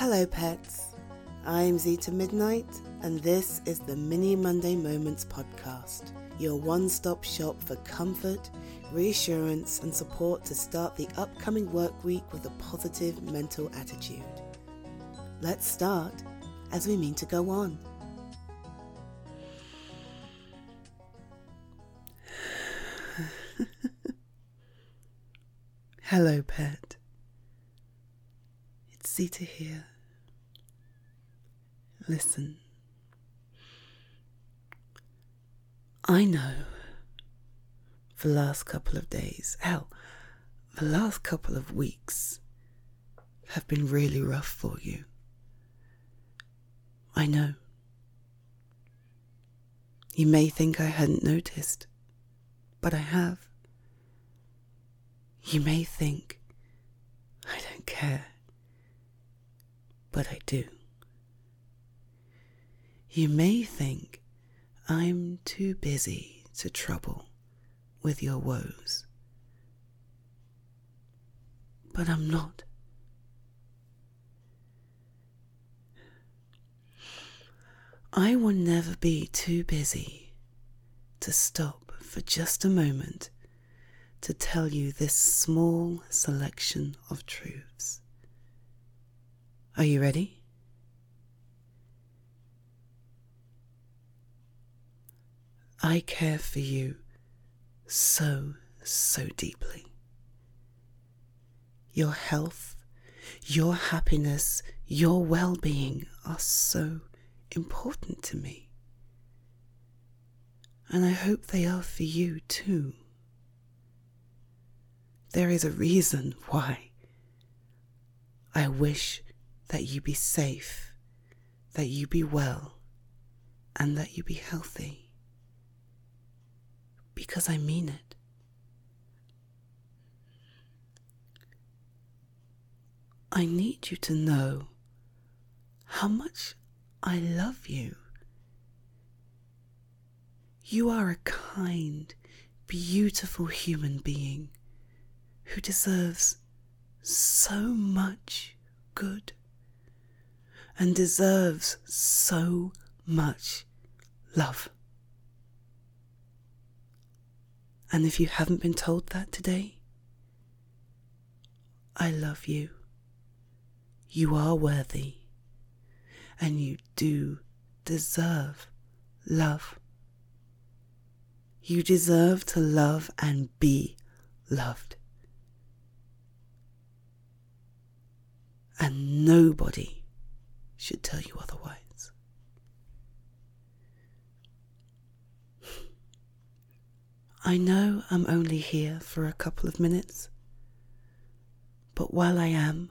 Hello, pets. I'm Zita Midnight, and this is the Mini Monday Moments podcast, your one stop shop for comfort, reassurance, and support to start the upcoming work week with a positive mental attitude. Let's start as we mean to go on. Hello, pet. It's Zita here. Listen. I know the last couple of days, hell, the last couple of weeks have been really rough for you. I know. You may think I hadn't noticed, but I have. You may think I don't care, but I do. You may think I'm too busy to trouble with your woes, but I'm not. I will never be too busy to stop for just a moment to tell you this small selection of truths. Are you ready? I care for you so, so deeply. Your health, your happiness, your well being are so important to me. And I hope they are for you too. There is a reason why. I wish that you be safe, that you be well, and that you be healthy. Because I mean it. I need you to know how much I love you. You are a kind, beautiful human being who deserves so much good and deserves so much love. And if you haven't been told that today, I love you. You are worthy and you do deserve love. You deserve to love and be loved. And nobody should tell you otherwise. I know I'm only here for a couple of minutes, but while I am,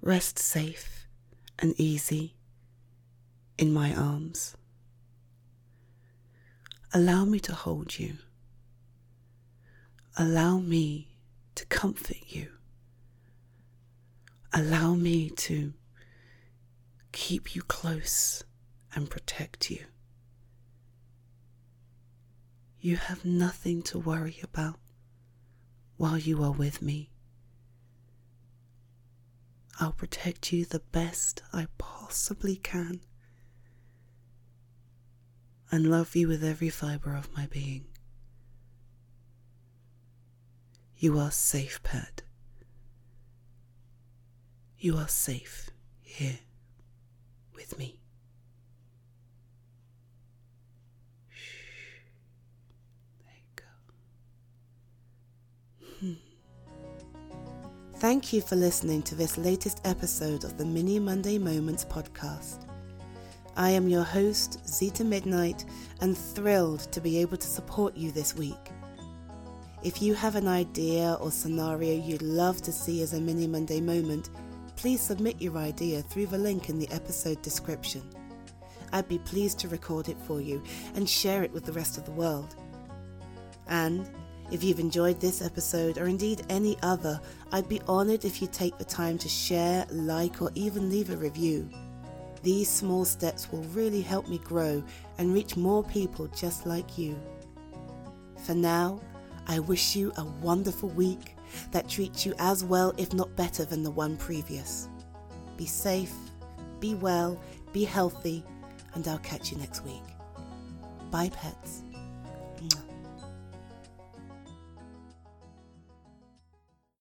rest safe and easy in my arms. Allow me to hold you. Allow me to comfort you. Allow me to keep you close and protect you. You have nothing to worry about while you are with me. I'll protect you the best I possibly can and love you with every fibre of my being. You are safe, pet. You are safe here with me. Hmm. Thank you for listening to this latest episode of the Mini Monday Moments podcast. I am your host, Zita Midnight, and thrilled to be able to support you this week. If you have an idea or scenario you'd love to see as a Mini Monday moment, please submit your idea through the link in the episode description. I'd be pleased to record it for you and share it with the rest of the world. And if you've enjoyed this episode or indeed any other, I'd be honoured if you take the time to share, like, or even leave a review. These small steps will really help me grow and reach more people just like you. For now, I wish you a wonderful week that treats you as well, if not better, than the one previous. Be safe, be well, be healthy, and I'll catch you next week. Bye, pets.